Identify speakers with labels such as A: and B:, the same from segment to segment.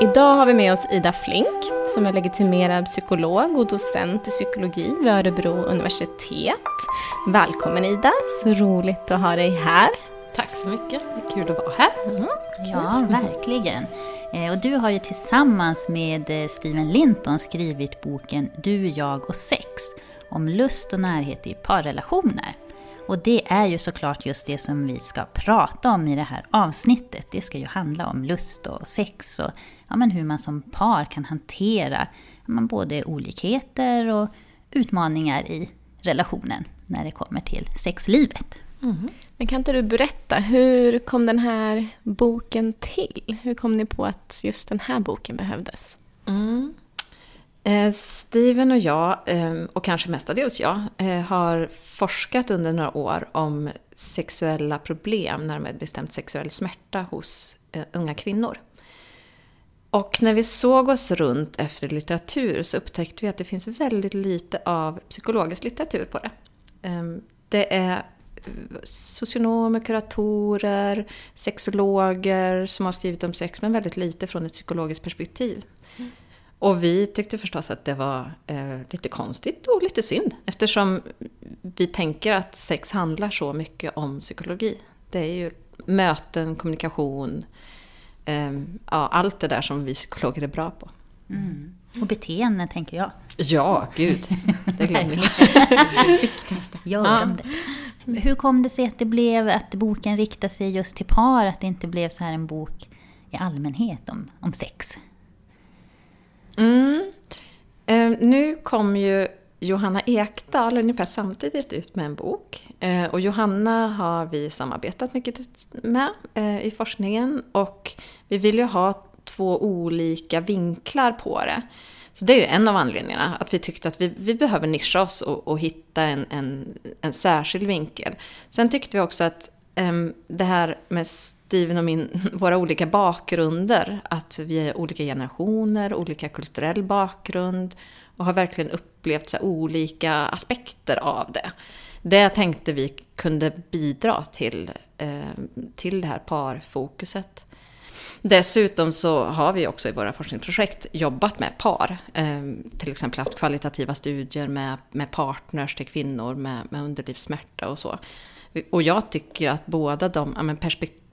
A: Idag har vi med oss Ida Flink som är legitimerad psykolog och docent i psykologi vid Örebro universitet. Välkommen Ida, så roligt att ha dig här.
B: Tack så mycket, det är kul att vara här.
A: Mm,
C: Ja, verkligen. Eh, Och du har ju tillsammans med eh, Steven Linton skrivit boken Du, jag och sex om lust och närhet i parrelationer. Och det är ju såklart just det som vi ska prata om i det här avsnittet. Det ska ju handla om lust och sex och ja, men hur man som par kan hantera ja, men både olikheter och utmaningar i relationen när det kommer till sexlivet.
A: Men kan inte du berätta, hur kom den här boken till? Hur kom ni på att just den här boken behövdes?
B: Mm. Eh, Steven och jag, ehm, och kanske mestadels jag, eh, har forskat under några år om sexuella problem, närmare bestämt sexuell smärta hos eh, unga kvinnor. Och när vi såg oss runt efter litteratur så upptäckte vi att det finns väldigt lite av psykologisk litteratur på det. Ehm, det är socionomer, kuratorer, sexologer som har skrivit om sex, men väldigt lite från ett psykologiskt perspektiv. Mm. Och vi tyckte förstås att det var eh, lite konstigt och lite synd eftersom vi tänker att sex handlar så mycket om psykologi. Det är ju möten, kommunikation, eh, ja, allt det där som vi psykologer är bra på.
C: Mm. Och beteenden tänker jag.
B: Ja, gud, det glömmer jag.
C: Görandet. Hur kom det sig att det blev att boken riktar sig just till par, att det inte blev så här en bok i allmänhet om, om sex?
B: Mm. Eh, nu kom ju Johanna Ekdahl ungefär samtidigt ut med en bok. Eh, och Johanna har vi samarbetat mycket med eh, i forskningen. Och vi vill ju ha två olika vinklar på det. Så det är ju en av anledningarna, att vi tyckte att vi, vi behöver nischa oss och, och hitta en, en, en särskild vinkel. Sen tyckte vi också att ehm, det här med Steven och min, våra olika bakgrunder, att vi är olika generationer, olika kulturell bakgrund och har verkligen upplevt så olika aspekter av det. Det tänkte vi kunde bidra till, eh, till det här parfokuset. Dessutom så har vi också i våra forskningsprojekt jobbat med par. Eh, till exempel haft kvalitativa studier med, med partners till kvinnor med, med underlivssmärta och så. Och jag tycker att båda de, ja, men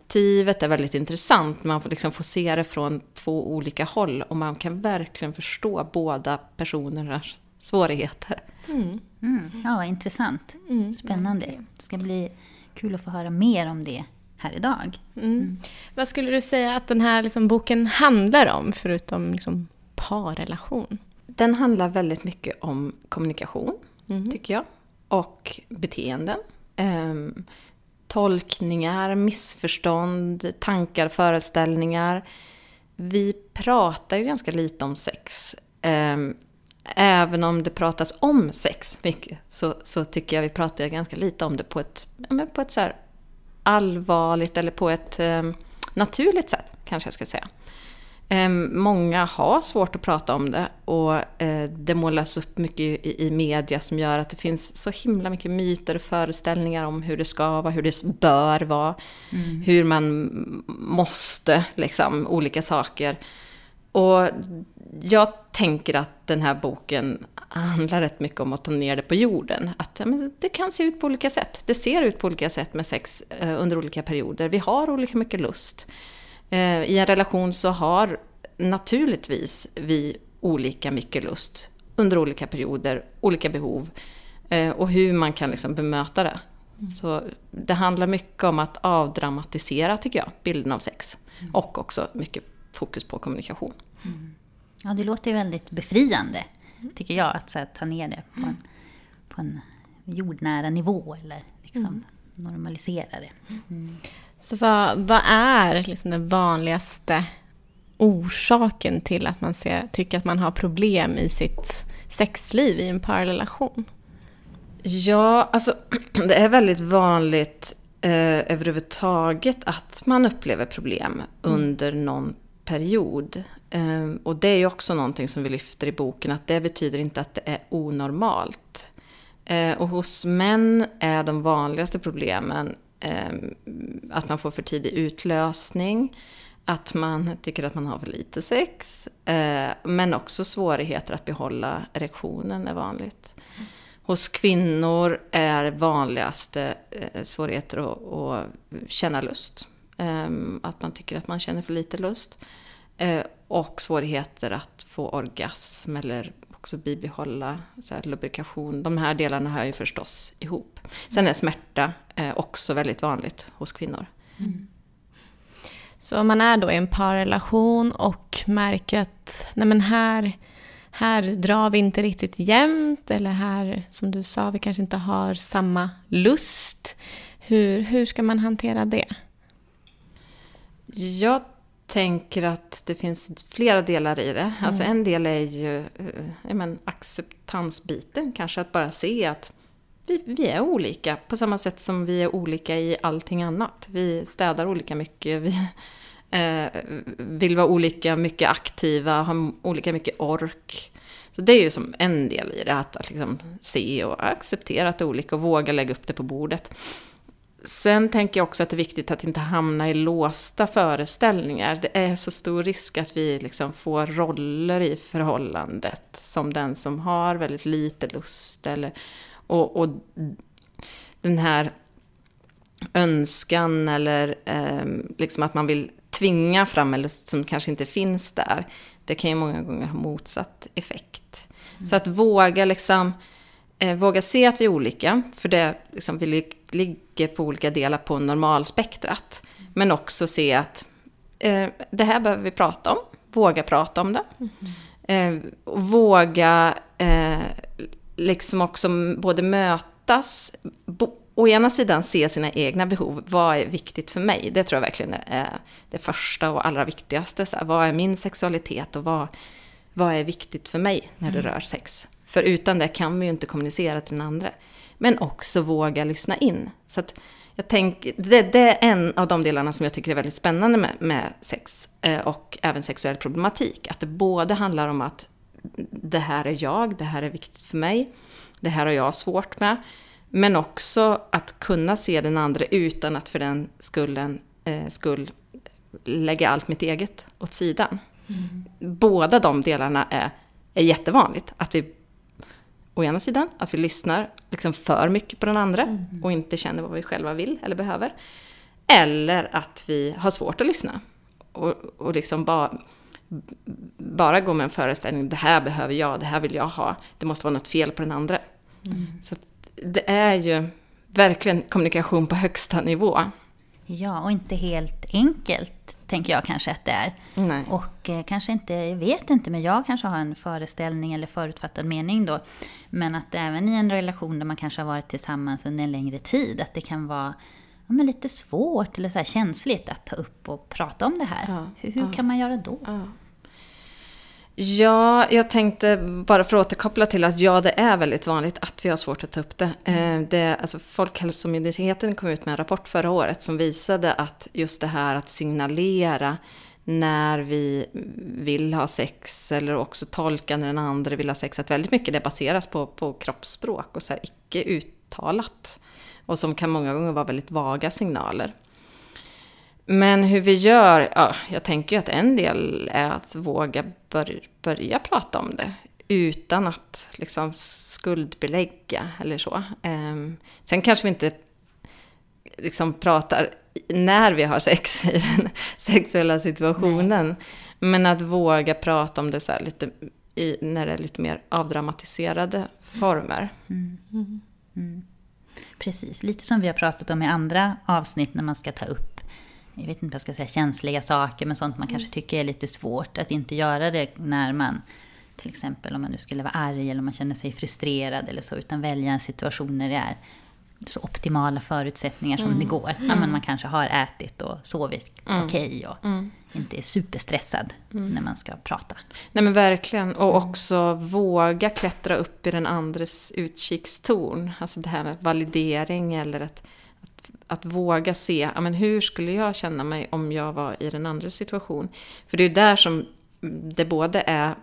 B: perspektivet är väldigt intressant. Man får liksom få se det från två olika håll och man kan verkligen förstå båda personernas svårigheter.
C: Mm. Ja, vad intressant. Spännande. Det ska bli kul att få höra mer om det här idag.
A: Mm. Vad skulle du säga att den här liksom, boken handlar om, förutom liksom, parrelation?
B: Den handlar väldigt mycket om kommunikation, tycker jag. Och beteenden. Ehm, tolkningar, missförstånd, tankar, föreställningar. Vi pratar ju ganska lite om sex. Ehm, även om det pratas om sex mycket, så, så tycker jag vi pratar ganska lite om det på ett, på ett så allvarligt eller på ett ehm, naturligt sätt, kanske jag ska säga. Ehm, många har svårt att prata om det och eh, det målas upp mycket i, media som gör att det finns så himla mycket myter och föreställningar om hur det ska vara, hur det bör vara, mm. hur man måste, liksom, olika saker. Och jag tänker att den här boken handlar rätt mycket om att ta ner det på jorden. Att men, det kan se ut på olika sätt. Det ser ut på olika sätt med sex eh, under olika perioder. Vi har olika mycket lust. Eh, I en relation så har naturligtvis vi olika mycket lust under olika perioder, olika behov eh, och hur man kan liksom bemöta det. Mm. Så det handlar mycket om att avdramatisera, tycker jag, bilden av sex. Mm. Och också mycket fokus på kommunikation.
C: Mm. Ja, det låter ju väldigt befriande, tycker jag, att här, ta ner det på en, på en jordnära nivå eller liksom mm. normalisera det.
A: Så vad, vad är liksom den vanligaste orsaken till att man ser, tycker att man har problem i sitt sexliv i en parrelation?
B: Ja, alltså det är väldigt vanligt eh, överhuvudtaget att man upplever problem mm. under någon period. Eh, och det är ju också någonting som vi lyfter i boken, att det betyder inte att det är onormalt. Eh, och hos män är de vanligaste problemen Ehm, att man får för tidig utlösning, att man tycker att man har för lite sex, eh, men också svårigheter att behålla erektionen är vanligt. Hos kvinnor är vanligaste eh, svårigheter att, att känna lust. Eh, att man tycker att man känner för lite lust. Eh, och svårigheter att få orgasm eller också bibehålla så här, lubrikation. De här delarna hör ju förstås ihop. Sen är smärta eh, också väldigt vanligt hos kvinnor. Mm.
A: Så om man är då i en parrelation och märker att nej men här, här drar vi inte riktigt jämnt eller här, som du sa, vi kanske inte har samma lust. Hur, hur ska man hantera det?
B: Jag tänker att det finns flera delar i det. Mm. Alltså en del är ju eh, men, acceptansbiten, kanske att bara se att vi, vi, är olika. På samma sätt som vi är olika i allting annat. Vi städar olika mycket, vi eh, vill vara olika mycket aktiva, har olika mycket ork. Så det är ju som en del i det, att, att liksom se och acceptera att det är olika och våga lägga upp det på bordet. Sen tänker jag också att det är viktigt att inte hamna i låsta föreställningar. Det är så stor risk att vi liksom får roller i förhållandet som den som har väldigt lite lust. Eller, och, och den här önskan eller eh, liksom att man vill tvinga fram en lust som kanske inte finns där. Det kan ju många gånger ha motsatt effekt. Mm. Så att våga liksom eh, våga se att vi är olika, för det liksom, vi ligger på olika delar på normalspektrat. Men också se att eh, det här behöver vi prata om, våga prata om det. Mm. Eh, våga eh, liksom också både mötas, bo, å ena sidan se sina egna behov. Vad är viktigt för mig? Det tror jag verkligen är det första och allra viktigaste. Så här, vad är min sexualitet och vad, vad är viktigt för mig när det mm. rör sex? För utan det kan vi ju inte kommunicera till den andra. Men också våga lyssna in. Så att jag tänker, det, det, är en av de delarna som jag tycker är väldigt spännande med, med sex eh, och även sexuell problematik. Att det både handlar om att det här är jag, det här är viktigt för mig, det här har jag svårt med. Men också att kunna se den andra utan att för den skullen, eh, skull lägga allt mitt eget åt sidan. Mm. Båda de delarna är, är jättevanligt. Att vi å ena sidan, att vi lyssnar liksom för mycket på den andra mm. och inte känner vad vi själva vill eller behöver. Eller att vi har svårt att lyssna. Och, och liksom bara, bara gå med en föreställning, det här behöver jag, det här vill jag ha. Det måste vara något fel på den andra. Mm. Så det är ju verkligen kommunikation på högsta nivå.
C: Ja, och inte helt enkelt, tänker jag kanske att det är.
B: Nej.
C: Och eh, kanske inte, jag vet inte, men jag kanske har en föreställning eller förutfattad mening då. Men att även i en relation där man kanske har varit tillsammans under en längre tid, att det kan vara ja, men lite svårt eller så känsligt att ta upp och prata om det här. Ja, hur, hur ja, kan man göra då?
B: Ja, jag tänkte bara för att återkoppla till att ja, det är väldigt vanligt att vi har svårt att ta upp det. Mm. det alltså, Folkhälsomyndigheten kom ut med en rapport förra året som visade att just det här att signalera när vi vill ha sex eller också tolka när den andra vill ha sex, att väldigt mycket det baseras på, på kroppsspråk och så här icke uttalat. Och som kan många gånger vara väldigt vaga signaler. Men hur vi gör, ja, jag tänker ju att en del är att våga bör, börja prata om det utan att liksom skuldbelägga eller så. Um, sen kanske vi inte liksom pratar när vi har sex i den sexuella situationen. Nej. Men att våga prata om det så lite i, när det är lite mer avdramatiserade former. Mm. Mm.
C: Mm. Precis, lite som vi har pratat om i andra avsnitt när man ska ta upp jag vet inte vad jag ska säga, känsliga saker, men sånt man mm. kanske tycker är lite svårt. Att inte göra det när man, till exempel om man nu skulle vara arg eller om man känner sig frustrerad eller så, utan välja en situation när det är så optimala förutsättningar som mm. det går. Ja, men man kanske har ätit och sovit mm. okej och mm. inte är superstressad mm. när man ska prata.
B: Nej men verkligen. Och också våga klättra upp i den andres utkikstorn. Alltså det här med validering eller att, att, att våga se, ja, men hur skulle jag känna mig om jag var i den andra situation? För det är där som det både är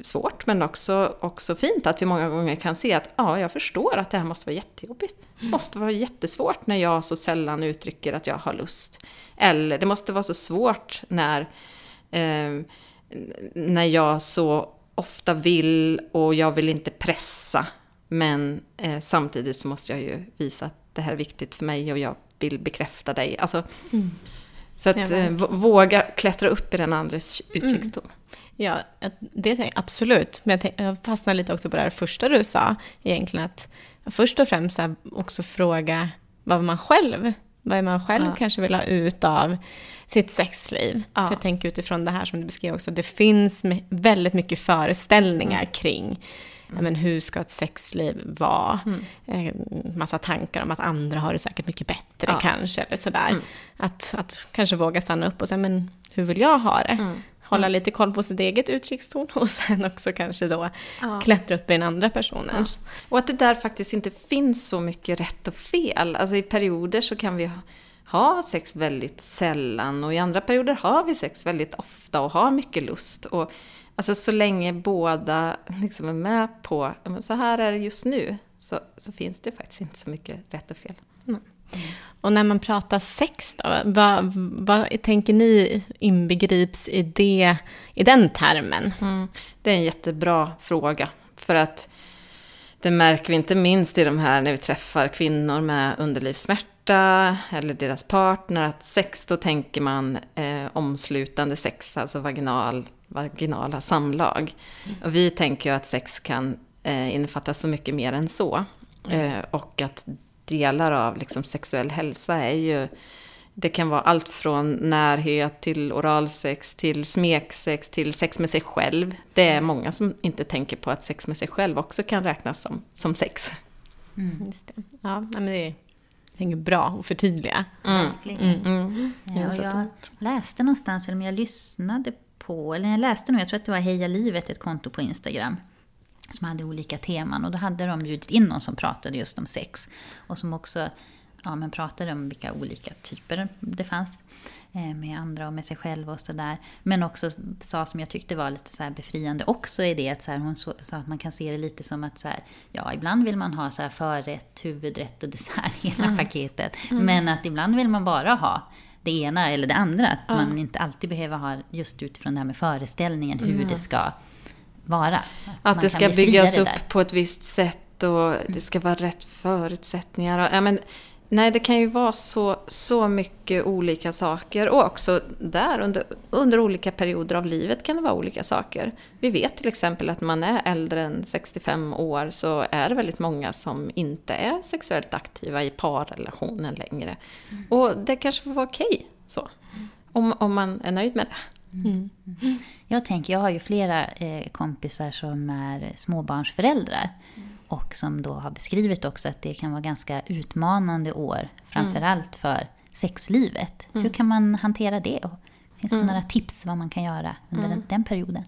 B: svårt men också, också fint att vi många gånger kan se att ja, jag förstår att det här måste vara jättejobbigt. Det måste vara jättesvårt när jag så sällan uttrycker att jag har lust. Eller det måste vara så svårt när, eh, när jag så ofta vill och jag vill inte pressa. Men eh, samtidigt så måste jag ju visa att det här är viktigt för mig och jag vill bekräfta dig. Alltså, mm. Så att ja, eh, våga klättra upp i den andres utkikstorn. Mm.
A: Ja, det absolut. Men jag, jag fastnar lite också på det här första du sa. Egentligen att först och främst också fråga vad man själv vad man själv ja. kanske vill ha ut av sitt sexliv. Ja. För jag tänker utifrån det här som du beskrev också, det finns väldigt mycket föreställningar mm. kring. Men hur ska ett sexliv vara? Mm. Eh, massa tankar om att andra har det säkert mycket bättre ja. kanske, eller sådär. Mm. Att, att kanske våga stanna upp och säga, men hur vill jag ha det? Mm. Hålla mm. lite koll på sitt eget utkikstorn och sen också kanske då ja. klättra upp i den andra personens. Ja.
B: Och att det där faktiskt inte finns så mycket rätt och fel. Alltså i perioder så kan vi ha sex väldigt sällan och i andra perioder har vi sex väldigt ofta och har mycket lust. Och Alltså så länge båda liksom är med på, så här är det just nu, så, så finns det faktiskt inte så mycket rätt och fel. Mm.
A: Och när man pratar sex då, vad, vad tänker ni inbegrips i, det, i den termen? Mm.
B: Det är en jättebra fråga. För att det märker vi inte minst i de här när vi träffar kvinnor med underlivssmärta eller deras partner. Att sex, då tänker man eh, omslutande sex, alltså vaginal vaginala samlag. Mm. Och vi tänker ju att sex kan eh, innefatta så mycket mer än så. Mm. Eh, och att delar av liksom, sexuell hälsa är ju det kan vara allt från närhet till oralsex, till smeksex, till sex med sig själv. Det är många som inte tänker på att sex med sig själv också kan räknas som, som sex.
A: Mm. Just det. Ja, men det är bra att förtydliga.
C: Mm. Mm. Mm. Ja, jag läste någonstans, eller jag lyssnade på, eller jag läste nog, jag tror att det var Heja Livet, ett konto på Instagram som hade olika teman och då hade de bjudit in någon som pratade just om sex och som också ja, men pratade om vilka olika typer det fanns eh, med andra och med sig själv och sådär. Men också sa som jag tyckte var lite så befriande också i det att så här, hon sa att man kan se det lite som att så här, ja, ibland vill man ha så här förrätt, huvudrätt och dessert, hela mm. paketet. Mm. Men att ibland vill man bara ha det ena eller det andra. Att ja. man inte alltid behöver ha just utifrån det här med föreställningen hur mm. det ska vara.
B: Att, att det ska byggas upp på ett visst sätt och det ska vara rätt förutsättningar. Och, ja, men, nej, det kan ju vara så, så mycket olika saker. Och också där under, under olika perioder av livet kan det vara olika saker. Vi vet till exempel att man är äldre än 65 år så är det väldigt många som inte är sexuellt aktiva i parrelationen längre. Mm. Och det kanske får vara okej okay, så. Om, om man är nöjd med det. Mm.
C: Mm. Jag tänker, jag har ju flera eh, kompisar som är småbarnsföräldrar. Mm. Och som då har beskrivit också att det kan vara ganska utmanande år. Framförallt för sexlivet. Hur kan man hantera det? Och finns det några tips vad man kan göra under den, den perioden?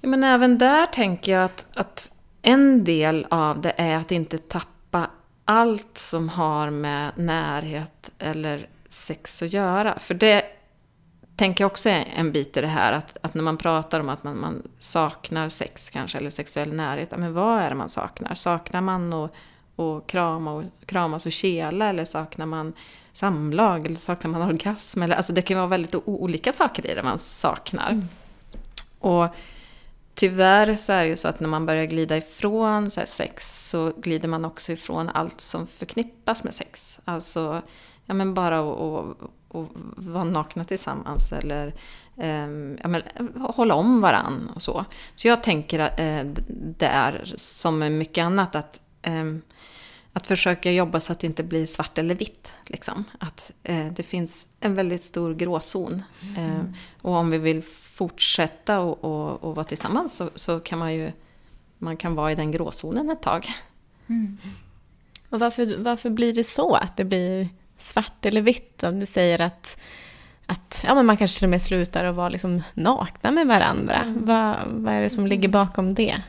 B: Ja, men även där tänker jag att, att en del av det är att inte tappa allt som har med närhet eller sex att göra. För det tänker jag också är en bit i det här, att, att när man pratar om att man, man saknar sex kanske, eller sexuell närhet, men vad är det man saknar? Saknar man att och krama och, kramas och kela, eller saknar man samlag, eller saknar man orgasm? Eller, alltså det kan vara väldigt olika saker i det man saknar. Mm. Och tyvärr så är det ju så att när man börjar glida ifrån så sex så glider man också ifrån allt som förknippas med sex. Alltså, ja men bara att och vara nakna tillsammans eller um, ja, men, hålla om varann och så. Så jag tänker uh, där, som mycket annat, att, um, att försöka jobba så att det inte blir svart eller vitt. Liksom. Att uh, det finns en väldigt stor gråzon. Mm. Uh, och om vi vill fortsätta och, och, och vara tillsammans så, så, kan man ju man kan vara i den gråzonen ett tag. Mm.
A: Och varför, varför blir det så? Att det blir svart eller vitt? Om du säger att, att ja, men man kanske till och med slutar att vara liksom nakna med varandra. Mm. Vad, vad är det som ligger bakom det?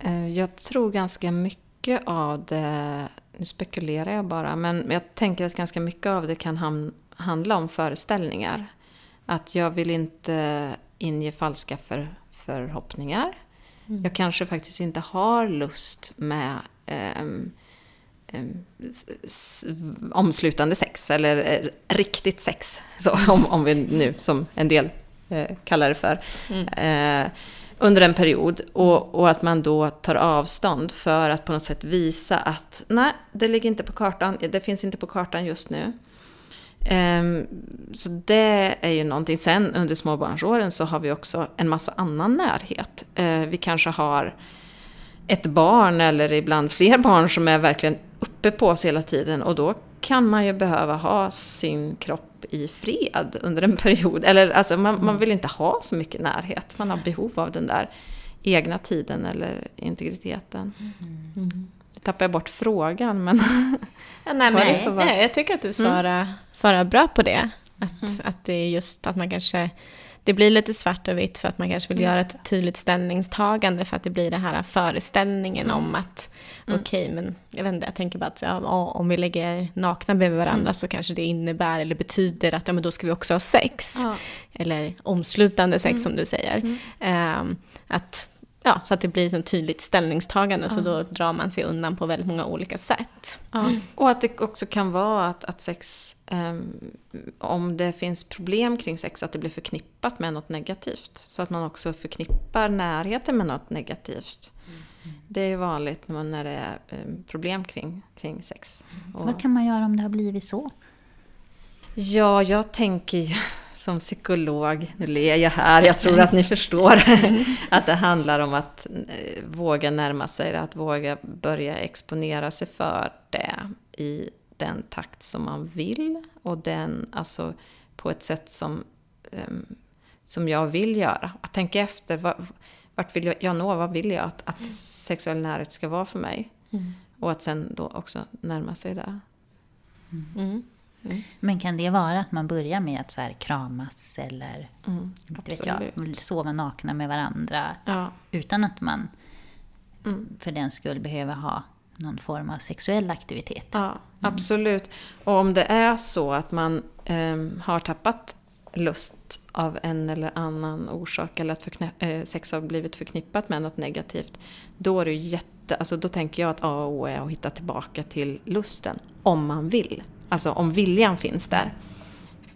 B: Eh, jag tror ganska mycket av det, nu spekulerar jag bara, men jag tänker att ganska mycket av det kan handla om föreställningar. Att jag vill inte inge falska för, förhoppningar. Mm. Jag kanske faktiskt inte har lust med um, omslutande sex, eller eh, riktigt sex, så, om, om vi nu som en del eh, kallar det för, mm. eh, under en period. Och, och, att man då tar avstånd för att på något sätt visa att nej, det ligger inte på kartan, det finns inte på kartan just nu. Um, så det är ju någonting. Sen under småbarnsåren så har vi också en massa annan närhet. Vi kanske har ett barn eller ibland fler barn som är verkligen uppe på oss hela tiden och då kan man ju behöva ha sin kropp i fred under en period. Eller alltså man, man vill inte ha så mycket närhet. Man har behov av den där egna tiden eller integriteten. Mm. Nu tappar jag bort frågan men...
A: ja, nej, men nej, jag tycker att du svarar, mm. svarar bra på det. Att, mm. att det är just att man kanske det blir lite svart och vitt för att man kanske vill göra ett tydligt ställningstagande för att det blir den här föreställningen mm. om att mm. okej, okay, men jag vet inte, jag tänker bara att ja, om vi lägger nakna bredvid varandra mm. så kanske det innebär eller betyder att ja, men då ska vi också ha sex. Ja. Eller omslutande sex mm. som du säger. Um, att Ja, så att det blir ett tydligt ställningstagande, ja. så då drar man sig undan på väldigt många olika sätt.
B: Ja. Och att det också kan vara att, att sex, om det finns problem kring sex, att det blir förknippat med något negativt. Så att man också förknippar närheten med något negativt. Mm. Det är ju vanligt när, man, när det är um, problem kring, kring sex.
C: Och, Vad kan man göra om det har blivit så?
B: Ja, jag tänker ju som psykolog, nu ler jag här, jag tror att ni förstår att det handlar om att eh, våga närma sig det, att våga börja exponera sig för det i den takt som man vill och den, alltså på ett sätt som, um, som jag vill göra. Att tänka efter, vad, vart vill jag nå, vad vill jag att, att sexuell närhet ska vara för mig? Mm. Och att sen då också närma sig det.
C: Mm. Mm. Men kan det vara att man börjar med att så här kramas eller mm, vet jag, sova nakna med varandra ja. utan att man mm. för den skull behöver ha någon form av sexuell aktivitet?
B: Ja, mm. Mm. absolut. Och om det är så att man eh, har tappat lust av en eller annan orsak eller att äh, sex har blivit förknippat med något negativt. Då är det jätte, alltså då tänker jag att A och O är att hitta tillbaka till lusten. Om man vill. Alltså om viljan finns där.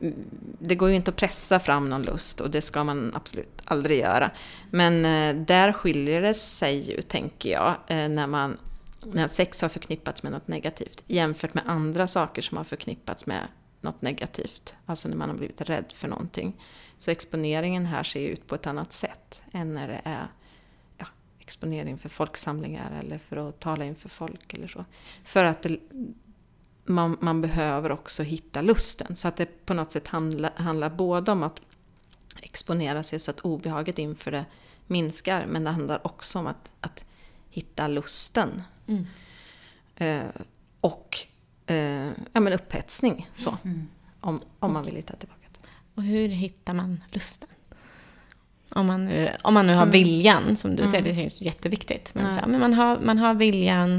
B: Mm, det går ju inte att pressa fram någon lust och det ska man absolut aldrig göra. Men eh, där skiljer det sig ju, tänker jag, eh, när, man, när sex har förknippats med något negativt jämfört med andra saker som har förknippats med något negativt. Alltså när man har blivit rädd för någonting. Så exponeringen här ser ut på ett annat sätt än när det är ja, exponering för folksamlingar eller för att tala inför folk eller så. För att det, man, man, behöver också hitta lusten. Så att det på något sätt handlar, handlar både om att exponera sig så att obehaget inför det minskar, men det handlar också om att, att hitta lusten. Mm. Eh, och eh, ja, men upphetsning, så. Mm. Om, om man vill hitta tillbaka.
A: Och hur hittar man lusten? Om man nu, om man nu har
B: Mm.
A: viljan, som du
B: Mm.
A: säger, det känns jätteviktigt. Men, så här, men man, har, man har viljan,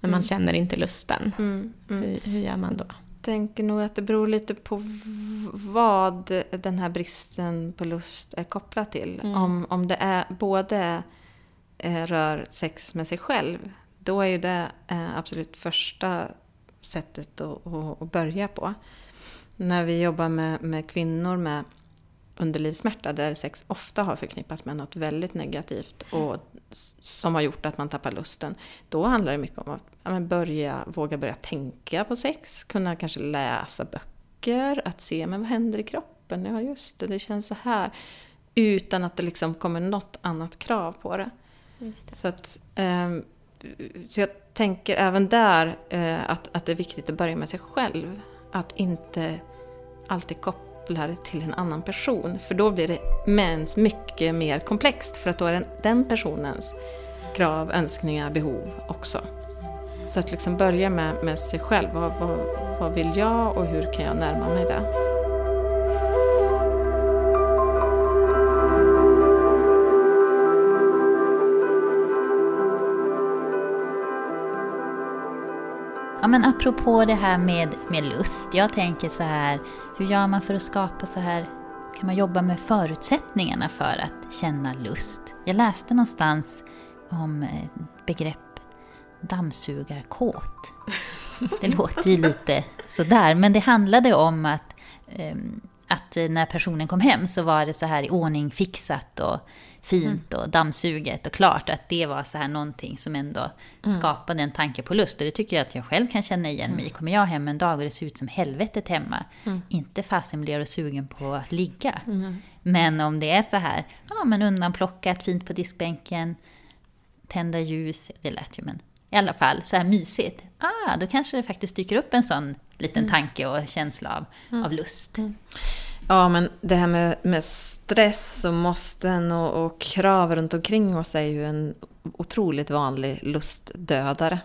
A: men man
B: Mm.
A: känner inte lusten.
B: Mm, mm.
A: Hur, hur gör man då?
B: tänker nog att det beror lite på vad den här bristen på lust är kopplad till.
A: Mm.
B: Om, om det är både eh, rör sex med sig själv, då är ju det eh, absolut första sättet att, börja på. När vi jobbar med, med kvinnor med underlivssmärta där sex ofta har förknippats med något väldigt negativt och s- som har gjort att man tappar lusten. Då handlar det mycket om att ja, börja, våga börja tänka på sex, kunna kanske läsa böcker, att se men vad händer i kroppen, ja just det, det känns så här. Utan att det liksom kommer något annat krav på det. Så, att, ehm, så jag tänker även där eh, att, att det är viktigt att börja med sig själv. Att inte alltid koppla det till en annan person. För då blir det mens mycket mer komplext. För att då är det den personens krav, önskningar, behov också. Så att liksom börja med, med sig själv. Vad, vad, vad vill jag och hur kan jag närma mig det?
C: Ja, men apropå det här med, med lust. Jag tänker så här, hur gör man för att skapa så här... Kan man jobba med förutsättningarna för att känna lust? Jag läste någonstans om eh, begrepp dammsugarkåt. Det låter ju lite sådär, men det handlade om att, um, att när personen kom hem så var det så här i ordning fixat och fint och dammsuget och klart. Att det var så här någonting som ändå skapade en tanke på lust. Och det tycker jag att jag själv kan känna igen mig i. Kommer jag hem en dag och det ser ut som helvetet hemma, inte fasen blir jag sugen på att ligga. Men om det är så här, ja men undanplockat, fint på diskbänken, tända ljus, det lät ju men i alla fall så här mysigt. Ah, då kanske det faktiskt dyker upp en sån liten tanke och känsla av, av lust.
B: Ja, men det här med, med stress och måsten och, och krav runt omkring oss är ju en otroligt vanlig lustdödare.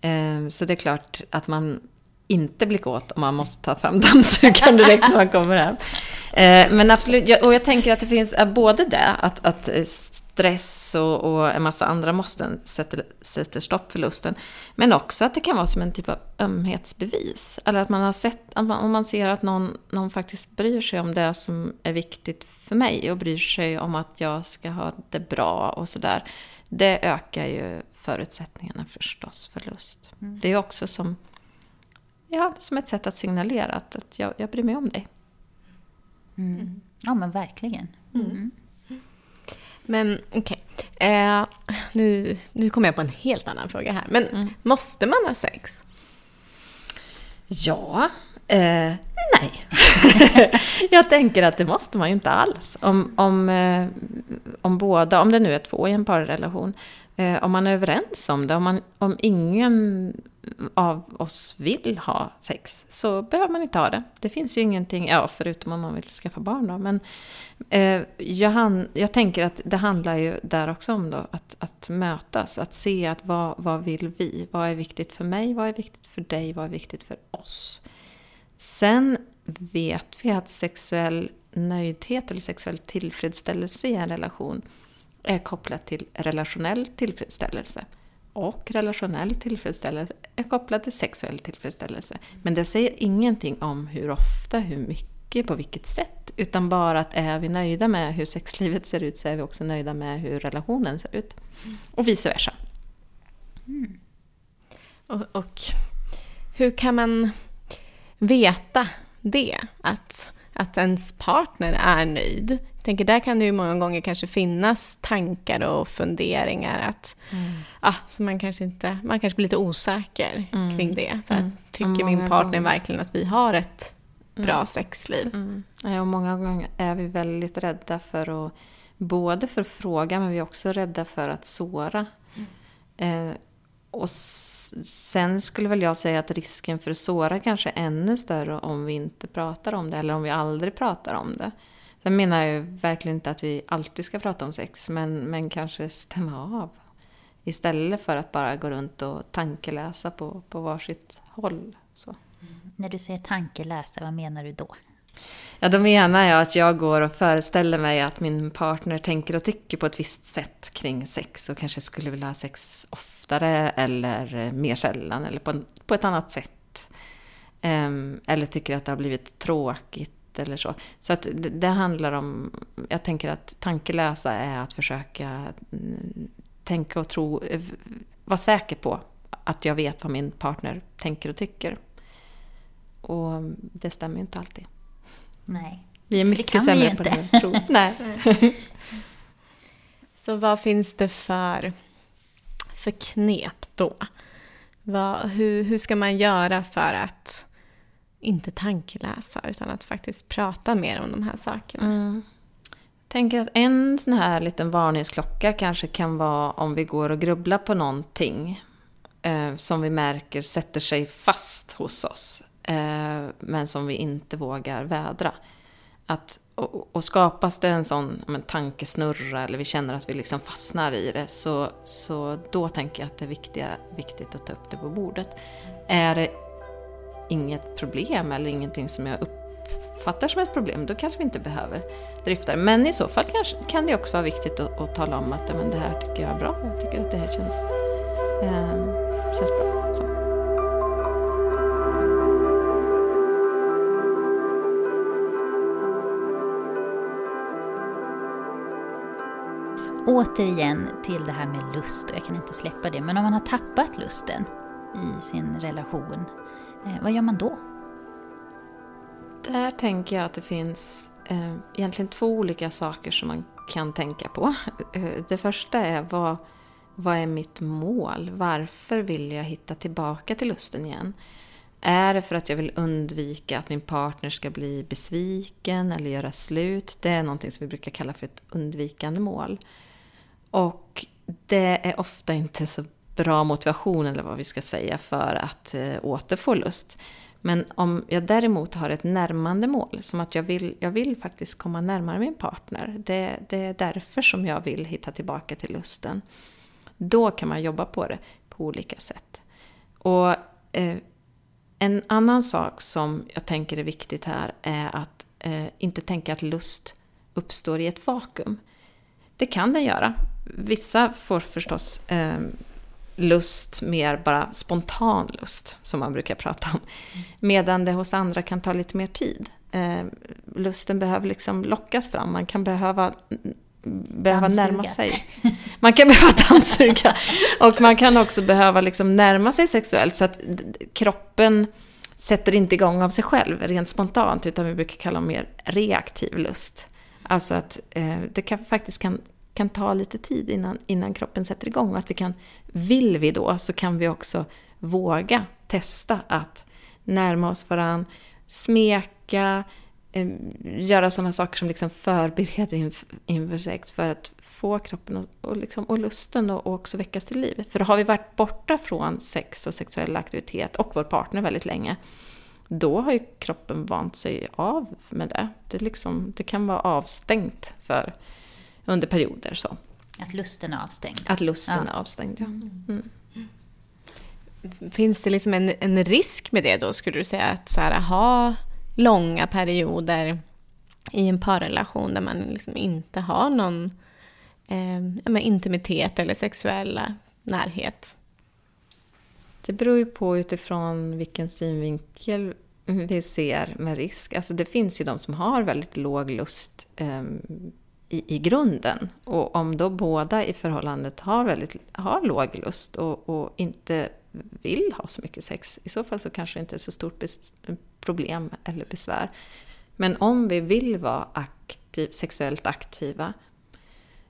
B: Eh, så det är klart att man inte blir kåt om man måste ta fram dammsugaren direkt när man kommer hem. Eh, men absolut, jag- och jag tänker att det finns eh, både det, att, att eh, stress och, och en massa andra måsten sätter, sätter stopp för lusten. Men också att det kan vara som en typ av ömhetsbevis. Eller att man har sett, att man, om man ser att någon, någon faktiskt bryr sig om det som är viktigt för mig och bryr sig om att jag ska ha det bra och sådär. Det ökar ju förutsättningarna förstås för lust. Det är också som, ja, som ett sätt att signalera att, att jag, jag bryr mig om dig.
C: Mm. Ja men verkligen. Mm.
A: Men okej, eh, nu, nu kommer jag på en helt annan fråga här. Men
B: Mm.
A: måste man ha sex?
B: Ja, eh, nej. jag tänker att det måste man ju inte alls. Om, om, eh, om båda, om det nu är två i en parrelation, eh, om man är överens om det, om, man, om ingen av oss vill ha sex, så behöver man inte ha det. Det finns ju ingenting, ja förutom om man vill skaffa barn då, men eh, jag, han, jag tänker att det handlar ju där också om då, att, att mötas, att se att vad, vad vill vi? Vad är viktigt för mig? Vad är viktigt för dig? Vad är viktigt för oss? Sen vet vi att sexuell nöjdhet eller sexuell tillfredsställelse i en relation är kopplat till relationell tillfredsställelse. Och relationell tillfredsställelse är kopplat till sexuell tillfredsställelse. Men det säger ingenting om hur ofta, hur mycket, på vilket sätt. Utan bara att är vi nöjda med hur sexlivet ser ut så är vi också nöjda med hur relationen ser ut. Och vice versa. Mm.
A: Och, och hur kan man veta det? Att, att ens partner är nöjd? Tänker, där kan det ju många gånger kanske finnas tankar och funderingar att ah, så man kanske inte, man kanske blir lite osäker kring det. Så
B: Mm.
A: Tycker min partner
B: gånger-
A: verkligen att vi har ett bra sexliv?
B: Mm. Ja, och många gånger är vi väldigt rädda för att både för att fråga men vi är också rädda för att såra. Eh, och sen skulle väl jag säga att risken för att såra kanske är ännu större om vi inte pratar om det eller om vi aldrig pratar om det. Sen menar jag ju verkligen inte att vi alltid ska prata om sex men, men kanske stämma av. Istället för att bara gå runt och tankeläsa på, på varsitt håll. Så.
C: När du säger tankeläsa, vad menar du då?
B: Ja, då menar jag att jag går och föreställer mig att min partner tänker och tycker på ett visst sätt kring sex och kanske skulle vilja ha sex oftare eller mer sällan eller på, på ett annat sätt. Um, eller tycker att det har blivit tråkigt eller så. Så att det, det, handlar om, jag tänker att tankeläsa är att försöka mm, tänka och tro, vara säker på att jag vet vad min partner tänker och tycker. Och det stämmer ju inte alltid.
C: Nej.
B: Vi är mycket sämre på det än tror. Nej.
A: Så vad finns det för, för knep då? Vad, hur, hur ska man göra för att inte tankeläsa utan att faktiskt prata mer om de här sakerna?
B: Mm. Jag tänker att en sån här liten varningsklocka kanske kan vara om vi går och grubblar på någonting eh, som vi märker sätter sig fast hos oss eh, men som vi inte vågar vädra. Att, och, och skapas det en sån men, tankesnurra eller vi känner att vi liksom fastnar i det så, så då tänker jag att det är viktiga, viktigt att ta upp det på bordet. Är det inget problem eller ingenting som jag uppfattar som ett problem, då kanske vi inte behöver drifta det. Men i så fall kanske, kan det också vara viktigt att, att tala om att men det här tycker jag är bra. Jag tycker att det här känns, eh, känns bra. Så.
C: återigen till det här med lust, och jag kan inte släppa det, men om man har tappat lusten i sin relation, Eh, vad gör man då?
B: Där tänker jag att det finns eh, egentligen två olika saker som man kan tänka på. Eh, det första är vad, vad är mitt mål? Varför vill jag hitta tillbaka till lusten igen? Är det för att jag vill undvika att min partner ska bli besviken eller göra slut? Det är någonting som vi brukar kalla för ett undvikande mål. Och det är ofta inte så bra motivation, eller vad vi ska säga, för att eh, återfå lust. Men om jag däremot har ett närmande mål, som att jag vill, jag vill faktiskt komma närmare min partner, det, det är därför som jag vill hitta tillbaka till lusten. Då kan man jobba på det på olika sätt. Och eh, en annan sak som jag tänker är viktigt här är att eh, inte tänka att lust uppstår i ett vakuum. Det kan den göra. Vissa får förstås eh, lust, mer bara spontan lust, som man brukar prata om. Medan det hos andra kan ta lite mer tid. Eh, lusten behöver liksom lockas fram, man kan behöva behöva närma sig. Man kan behöva dammsuga. Och man kan också behöva liksom närma sig sexuellt så att kroppen sätter inte igång av sig själv rent spontant, utan vi brukar kalla det mer reaktiv lust. Alltså att eh, det kan, faktiskt kan kan ta lite tid innan, innan kroppen sätter igång. Och att vi kan, vill vi då, så kan vi också våga testa att närma oss varandra, smeka, eh, göra sådana saker som liksom förbereder inför, inför sex för att få kroppen och, och, liksom, och lusten och, och också väckas till liv. För har vi varit borta från sex och sexuell aktivitet och vår partner väldigt länge, då har ju kroppen vant sig av med det. Det, liksom, det kan vara avstängt för under perioder. Så.
C: Att lusten är avstängd?
B: Att lusten ja. är avstängd, ja. Mm. mm.
A: Finns det liksom en, en risk med det då, skulle du säga? Att så här, ha långa perioder i en parrelation där man liksom inte har någon eh, intimitet eller sexuell närhet?
B: Det beror ju på utifrån vilken synvinkel vi ser med risk. Alltså det finns ju de som har väldigt låg lust eh, i, i grunden. Och om då båda i förhållandet har, väldigt, har låg lust och, och inte vill ha så mycket sex, i så fall så kanske det inte är så stort problem eller besvär. Men om vi vill vara aktiv, sexuellt aktiva,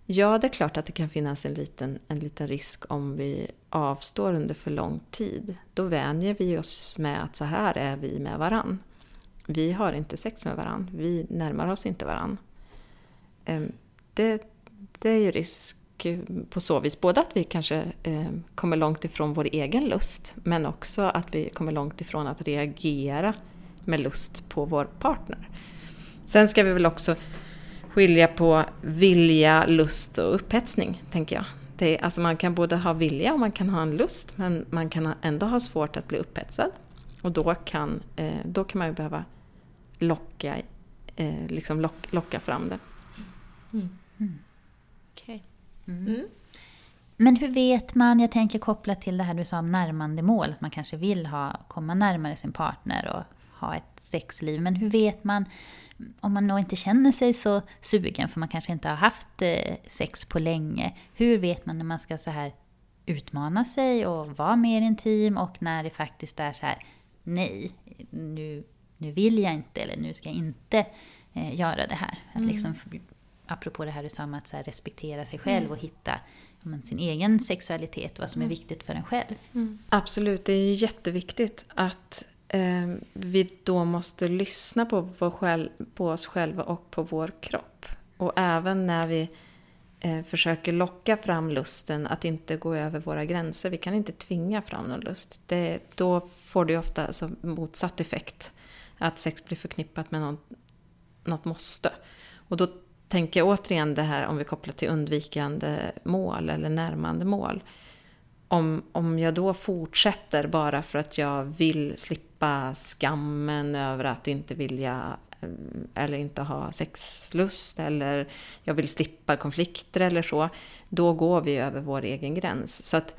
B: ja det är klart att det kan finnas en liten, en liten risk om vi avstår under för lång tid. Då vänjer vi oss med att så här är vi med varann. Vi har inte sex med varann, vi närmar oss inte varann. Ehm, det, det är ju risk på så vis. Både att vi kanske ehm, kommer långt ifrån vår egen lust men också att vi kommer långt ifrån att reagera med lust på vår partner. Sen ska vi väl också skilja på vilja, lust och upphetsning, tänker jag. Det är, alltså man kan både ha vilja och man kan ha en lust men man kan ändå ha svårt att bli upphetsad. Och då kan, eh, då kan man ju behöva locka eh, liksom lock, locka fram det.
A: Okej.
C: Men hur vet man, jag tänker kopplat till det här du sa om närmande mål, att man kanske vill ha, komma närmare sin partner och ha ett sexliv. Men hur vet man, om man nog inte känner sig så sugen, för man kanske inte har haft eh, sex på länge. Hur vet man när man ska så här utmana sig och vara mer intim och när det faktiskt är så här, nej, nu, nu vill jag inte eller nu ska jag inte eh, göra det här. Att liksom, apropå det här du sa om att respektera sig själv och hitta men, sin egen sexualitet vad som är viktigt för en själv.
B: Absolut, det är ju jätteviktigt att eh, vi då måste lyssna på, vår själv, på oss själva och på vår kropp. Och även när vi eh, försöker locka fram lusten, att inte gå över våra gränser. Vi kan inte tvinga fram någon lust. Det, då får det ju ofta alltså, motsatt effekt. Att sex blir förknippat med något, något måste. Och då tänker återigen det här om vi kopplar till undvikande mål eller närmande mål. Om, om jag då fortsätter bara för att jag vill slippa skammen över att inte vilja eh, eller inte ha sexlust eller jag vill slippa konflikter eller så, då går vi över vår egen gräns. Så att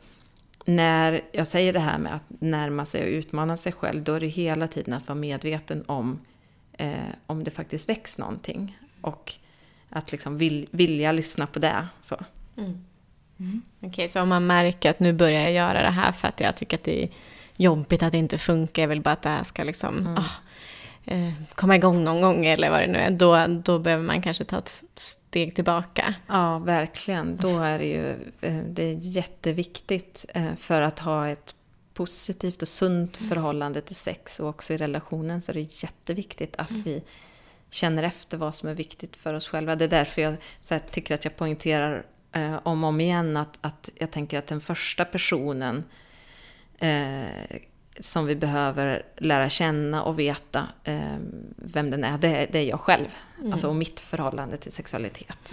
B: när jag säger det här med att närma sig och utmana sig själv, då är det hela tiden att vara medveten om eh, om det faktiskt väcks någonting. Och att liksom vill, vilja lyssna på det. Så.
A: Okej, så om man märker att nu börjar jag göra det här för att jag tycker att det är jobbigt att det inte funkar, jag vill bara att det här ska liksom ah, eh, komma igång någon gång eller vad det nu är, då, då behöver man kanske ta ett steg tillbaka.
B: Ja, verkligen. Då är det ju eh, det är jätteviktigt eh, för att ha ett positivt och sunt förhållande till sex och också i relationen så är det jätteviktigt att vi känner efter vad som är viktigt för oss själva. Det är därför jag här, tycker att jag poängterar eh, om och om igen att, att jag tänker att den första personen eh, som vi behöver lära känna och veta eh, vem den är, det, är- det är jag själv. Alltså och mitt förhållande till sexualitet.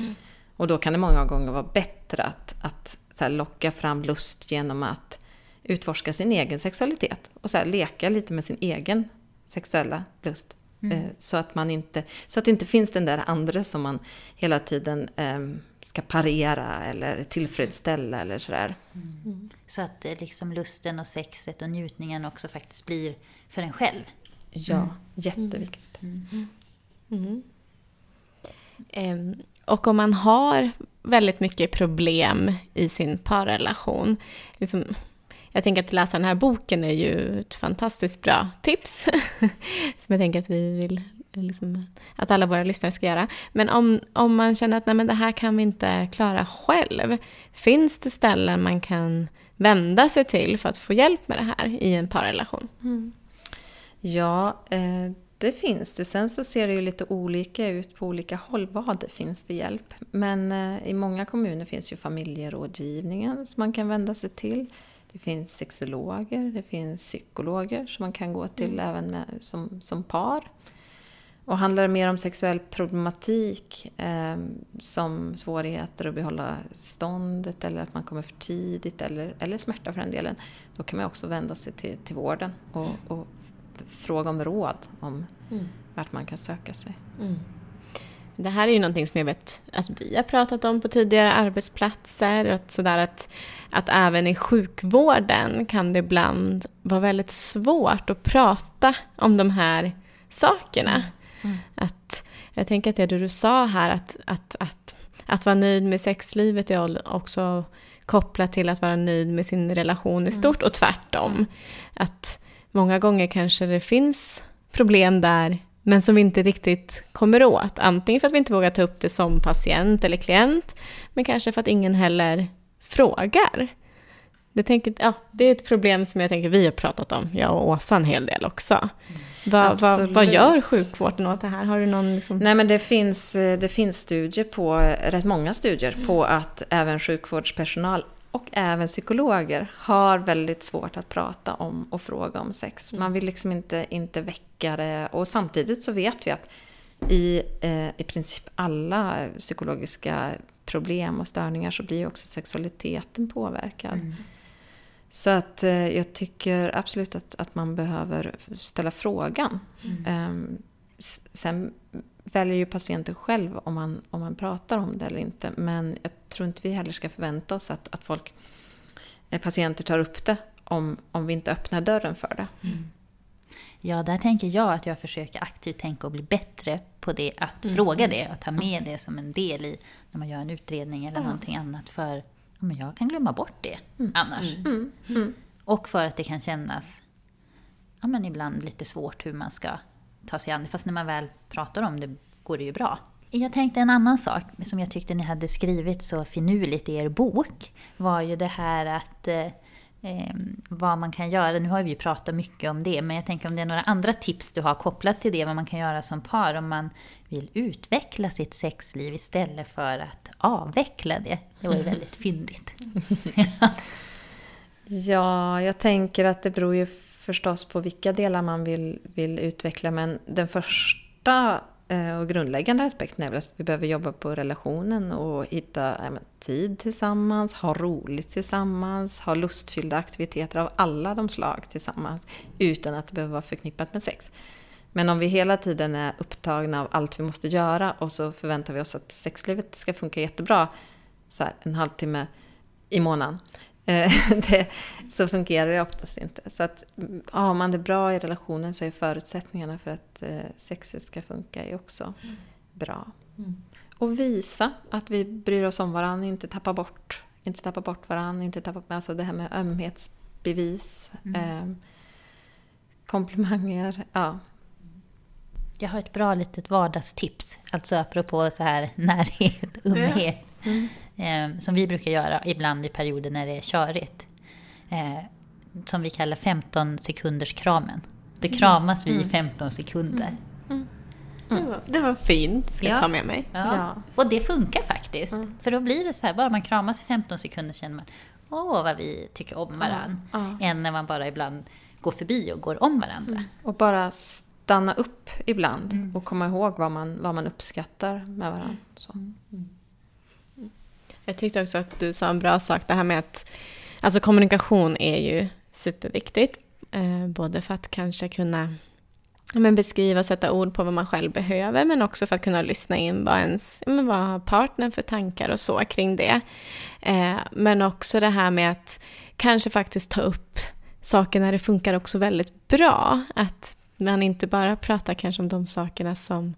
B: Och då kan det många gånger vara bättre att, att här, locka fram lust genom att utforska sin egen sexualitet. Och så här, leka lite med sin egen sexuella lust. Eh, Så, att man inte, så att det inte finns den där andra som man hela tiden eh, ska parera eller tillfredsställa eller sådär.
C: Så att eh, liksom lusten och sexet och njutningen också faktiskt blir för en själv.
B: Ja, jätteviktigt.
A: Ehm, och om man har väldigt mycket problem i sin parrelation, liksom, jag tänker att läsa den här boken är ju ett fantastiskt bra tips, som jag tänker att vi vill liksom, att alla våra lyssnare ska göra. Men om, om man känner att nej, men det här kan vi inte klara själv, finns det ställen man kan vända sig till för att få hjälp med det här i en parrelation? Mm.
B: Ja, eh, det finns det. Sen så ser det ju lite olika ut på olika håll vad det finns för hjälp. Men eh, i många kommuner finns ju familjerådgivningen som man kan vända sig till. Det finns sexologer, det finns psykologer som man kan gå till även med, som, som par. Och handlar det mer om sexuell problematik eh, som svårigheter att behålla ståndet eller att man kommer för tidigt eller, eller smärta för den delen. Då kan man också vända sig till, till vården och, och fråga om råd om vart man kan söka sig.
A: Det här är ju någonting som jag vet att vi har pratat om på tidigare arbetsplatser. Att, sådär att, att även i sjukvården kan det ibland vara väldigt svårt att prata om de här sakerna. Att, jag tänker att det du sa här, att, att, att, att vara nöjd med sexlivet är också kopplat till att vara nöjd med sin relation i stort och tvärtom. Att många gånger kanske det finns problem där men som vi inte riktigt kommer åt. Antingen för att vi inte vågar ta upp det som patient eller klient, men kanske för att ingen heller frågar. Det, tänker, ja, det är ett problem som jag tänker vi har pratat om, jag och Åsa en hel del också. Vad, vad, vad gör sjukvården åt det här? Har du någon liksom...
B: Nej men det finns, eh, det finns studier på, rätt många studier på att även sjukvårdspersonal och även psykologer har väldigt svårt att prata om och fråga om sex. Man vill liksom inte, inte väcka det. Och samtidigt så vet vi att i, eh, i princip alla psykologiska problem och störningar så blir också sexualiteten påverkad. Så att eh, jag tycker absolut att, att man behöver ställa frågan. Ehm, s- sen väljer ju patienten själv om man, om man pratar om det eller inte. Men jag tror inte vi heller ska förvänta oss att, att folk, eh, patienter tar upp det om, om vi inte öppnar dörren för det. Mm.
C: Ja, där tänker jag att jag försöker aktivt tänka och bli bättre på det, att mm. fråga det och ta med det som en del i när man gör en utredning eller mm. någonting annat. För ja, men jag kan glömma bort det mm. annars. Mm. Mm. Mm. Och för att det kan kännas ja, men ibland lite svårt hur man ska ta sig an. Fast när man väl pratar om det går det ju bra. Jag tänkte en annan sak som jag tyckte ni hade skrivit så finurligt i er bok. Var ju det här att eh, vad man kan göra. Nu har vi ju pratat mycket om det, men jag tänker om det är några andra tips du har kopplat till det, vad man kan göra som par om man vill utveckla sitt sexliv istället för att avveckla det. Det var ju väldigt fyndigt.
B: ja, jag tänker att det beror ju förstås på vilka delar man vill, vill utveckla, men den första eh, och grundläggande aspekten är väl att vi behöver jobba på relationen och hitta men, tid tillsammans, ha roligt tillsammans, ha lustfyllda aktiviteter av alla de slag tillsammans utan att det behöver vara förknippat med sex. Men om vi hela tiden är upptagna av allt vi måste göra och så förväntar vi oss att sexlivet ska funka jättebra så här, en halvtimme i månaden det, så fungerar det oftast inte. Så att har man det bra i relationen så är förutsättningarna för att eh, sexet ska funka är också mm. bra. Mm. Och visa att vi bryr oss om varandra, inte tappa bort, inte tappa bort varandra, inte tappa, alltså det här med ömhetsbevis, mm. eh, komplimanger. Ja.
C: Jag har ett bra litet vardagstips, alltså apropå så här närhet, ömhet. Mm. Eh, som vi brukar göra ibland i perioder när det är körigt. Eh, som vi kallar 15 sekunders kramen. Då mm. kramas vi i 15 mm. sekunder.
A: Mm. Det, var, det var fint, för ja. ta med mig.
C: Ja. ja. Och det funkar faktiskt. Mm. För då blir det så här, bara man kramas i 15 sekunder känner man åh vad vi tycker om varandra. Än när man bara ibland går förbi och går om varandra. Mm.
B: Och bara stanna upp ibland mm. och komma ihåg vad man, vad man uppskattar med varandra. Så.
A: Jag tyckte också att du sa en bra sak, det här med att alltså kommunikation är ju superviktigt. Eh, både för att kanske kunna men beskriva och sätta ord på vad man själv behöver, men också för att kunna lyssna in vad ens men vad har partnern för tankar och så kring det. Eh, men också det här med att kanske faktiskt ta upp saker när det funkar också väldigt bra. Att man inte bara pratar kanske om de sakerna som,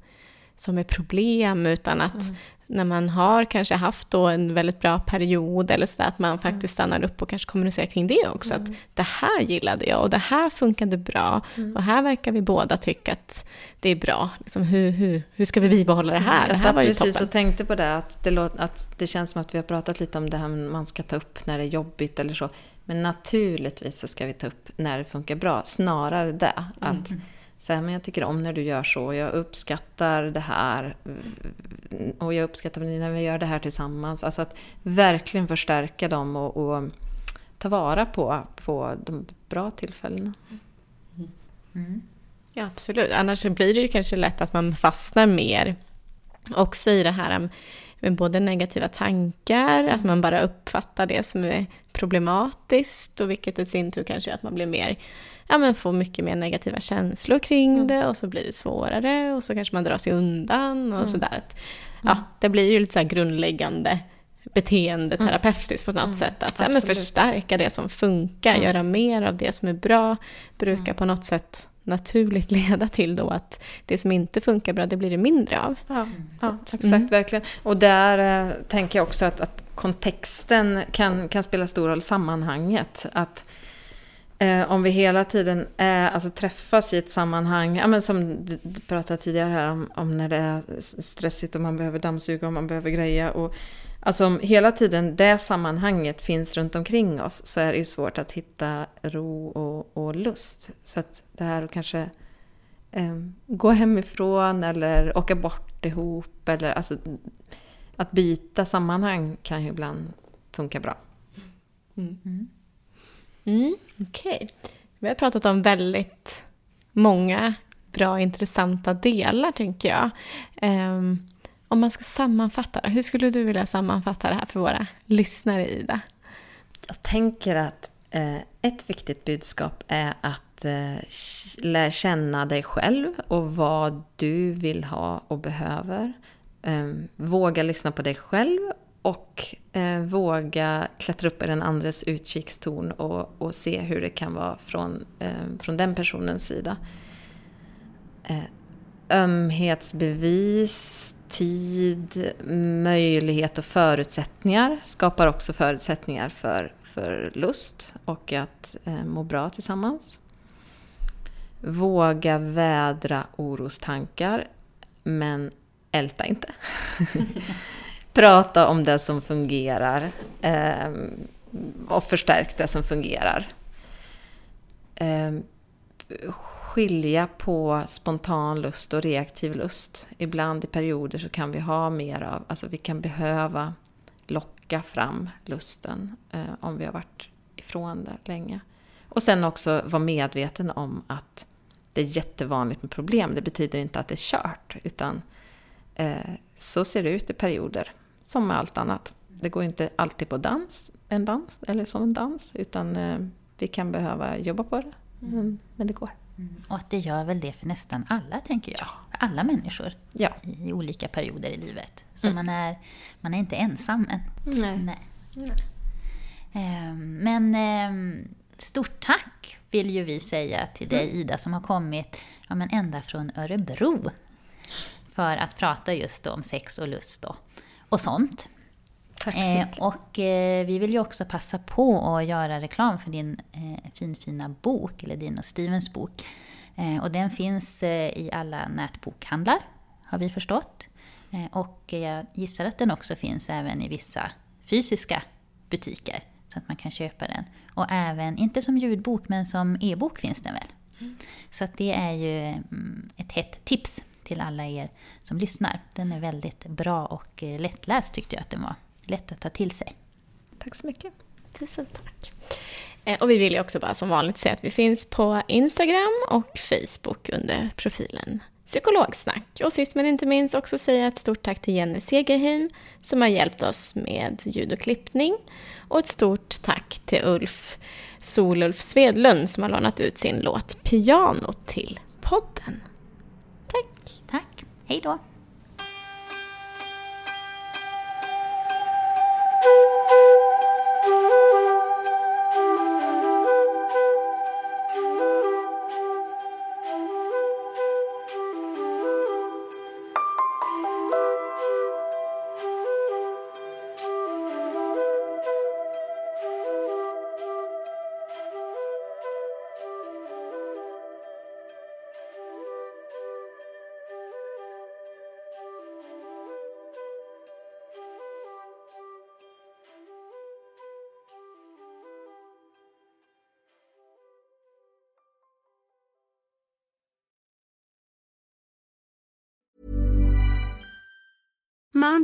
A: som är problem, utan att mm när man har kanske haft då en väldigt bra period eller så att man mm. faktiskt stannar upp och kanske kommunicerar kring det också. Mm. Att det här gillade jag och det här funkade bra mm. och här verkar vi båda tycka att det är bra. Liksom, hur, hur, hur ska vi bibehålla det här?
B: Jag
A: det
B: här
A: var
B: ju precis toppen. och tänkte på det att, det att det känns som att vi har pratat lite om det här man ska ta upp när det är jobbigt eller så. Men naturligtvis så ska vi ta upp när det funkar bra, snarare det. Att mm så här, men jag tycker om när du gör så, jag uppskattar det här och jag uppskattar när vi gör det här tillsammans. Alltså att verkligen förstärka dem och, och ta vara på, på de bra tillfällena.
A: Mm. mm. Ja, absolut. Annars blir det ju kanske lätt att man fastnar mer också i det här med både negativa tankar, att man bara uppfattar det som är problematiskt och vilket i sin tur kanske gör att man blir mer ja, men får mycket mer negativa känslor kring mm. det och så blir det svårare och så kanske man drar sig undan och mm. sådär. Ja, mm. det blir ju lite så grundläggande beteendeterapeutiskt på något mm. sätt. Att så, men förstärka det som funkar, mm. göra mer av det som är bra, brukar mm. på något sätt naturligt leda till då att det som inte funkar bra, det blir det mindre av.
B: Ja, ja exakt, verkligen. Och där äh, tänker jag också att, att kontexten kan, kan spela stor roll, sammanhanget. Att Eh, om vi hela tiden är, alltså, träffas i ett sammanhang, ja, men som du, du pratade tidigare här om, om, när det är stressigt och man behöver dammsuga och man behöver greja. Och, alltså om hela tiden det sammanhanget finns runt omkring oss så är det ju svårt att hitta ro och, och lust. Så att det här att kanske eh, gå hemifrån eller åka bort ihop eller alltså att byta sammanhang kan ju ibland funka bra.
A: Mm. Mm. Mm, Okej. Okay. Vi har pratat om väldigt många bra intressanta delar tänker jag. Um, om man ska sammanfatta hur skulle du vilja sammanfatta det här för våra lyssnare Ida?
B: Jag tänker att Eh, ett viktigt budskap är att eh, lära känna dig själv och vad du vill ha och behöver. Eh, våga lyssna på dig själv och eh, våga klättra upp i den andres utkikstorn och, och se hur det kan vara från, eh, från den personens sida. Eh, ömhetsbevis, tid, möjlighet och förutsättningar skapar också förutsättningar för för lust och att eh, må bra tillsammans. Våga vädra orostankar, men älta inte. Prata om det som fungerar eh, och förstärk det som fungerar. Eh, skilja på spontan lust och reaktiv lust. Ibland i perioder så kan vi ha mer av, alltså vi kan behöva locka fram lusten eh, om vi har varit ifrån det länge. Och sen också vara medveten om att det är jättevanligt med problem. Det betyder inte att det är kört, utan eh, så ser det ut i perioder, som med allt annat. Det går inte alltid på dans, en dans, eller som en dans, utan eh, vi kan behöva jobba på det. Mm. Men det går.
C: Mm. Och att det gör väl det för nästan alla, tänker jag. Ja. Alla människor
B: ja.
C: i olika perioder i livet. Så mm. man, är, man är inte ensam än.
B: Nej. Nej. Nej.
C: Ehm, men ehm, stort tack vill ju vi säga till dig mm. Ida som har kommit ja, men ända från Örebro. För att prata just om sex och lust och, och sånt.
B: Eh,
C: och eh, vi vill ju också passa på att göra reklam för din eh, finfina bok, eller din och Stevens bok. Eh, och den finns eh, i alla nätbokhandlar, har vi förstått. Eh, och jag gissar att den också finns även i vissa fysiska butiker, så att man kan köpa den. Och även, inte som ljudbok, men som e-bok finns den väl? Mm. Så att det är ju mm, ett hett tips till alla er som lyssnar. Den är väldigt bra och eh, lättläst tyckte jag att den var lätt att ta till sig.
B: Tack så mycket.
A: Tusen tack. Eh, och vi vill ju också bara som vanligt säga att vi finns på Instagram och Facebook under profilen Psykologsnack. Och sist men inte minst också säga ett stort tack till Jenny Segerheim som har hjälpt oss med ljud och klippning. Och ett stort tack till Ulf Solulf Svedlund som har lånat ut sin låt Piano till podden.
C: Hej då!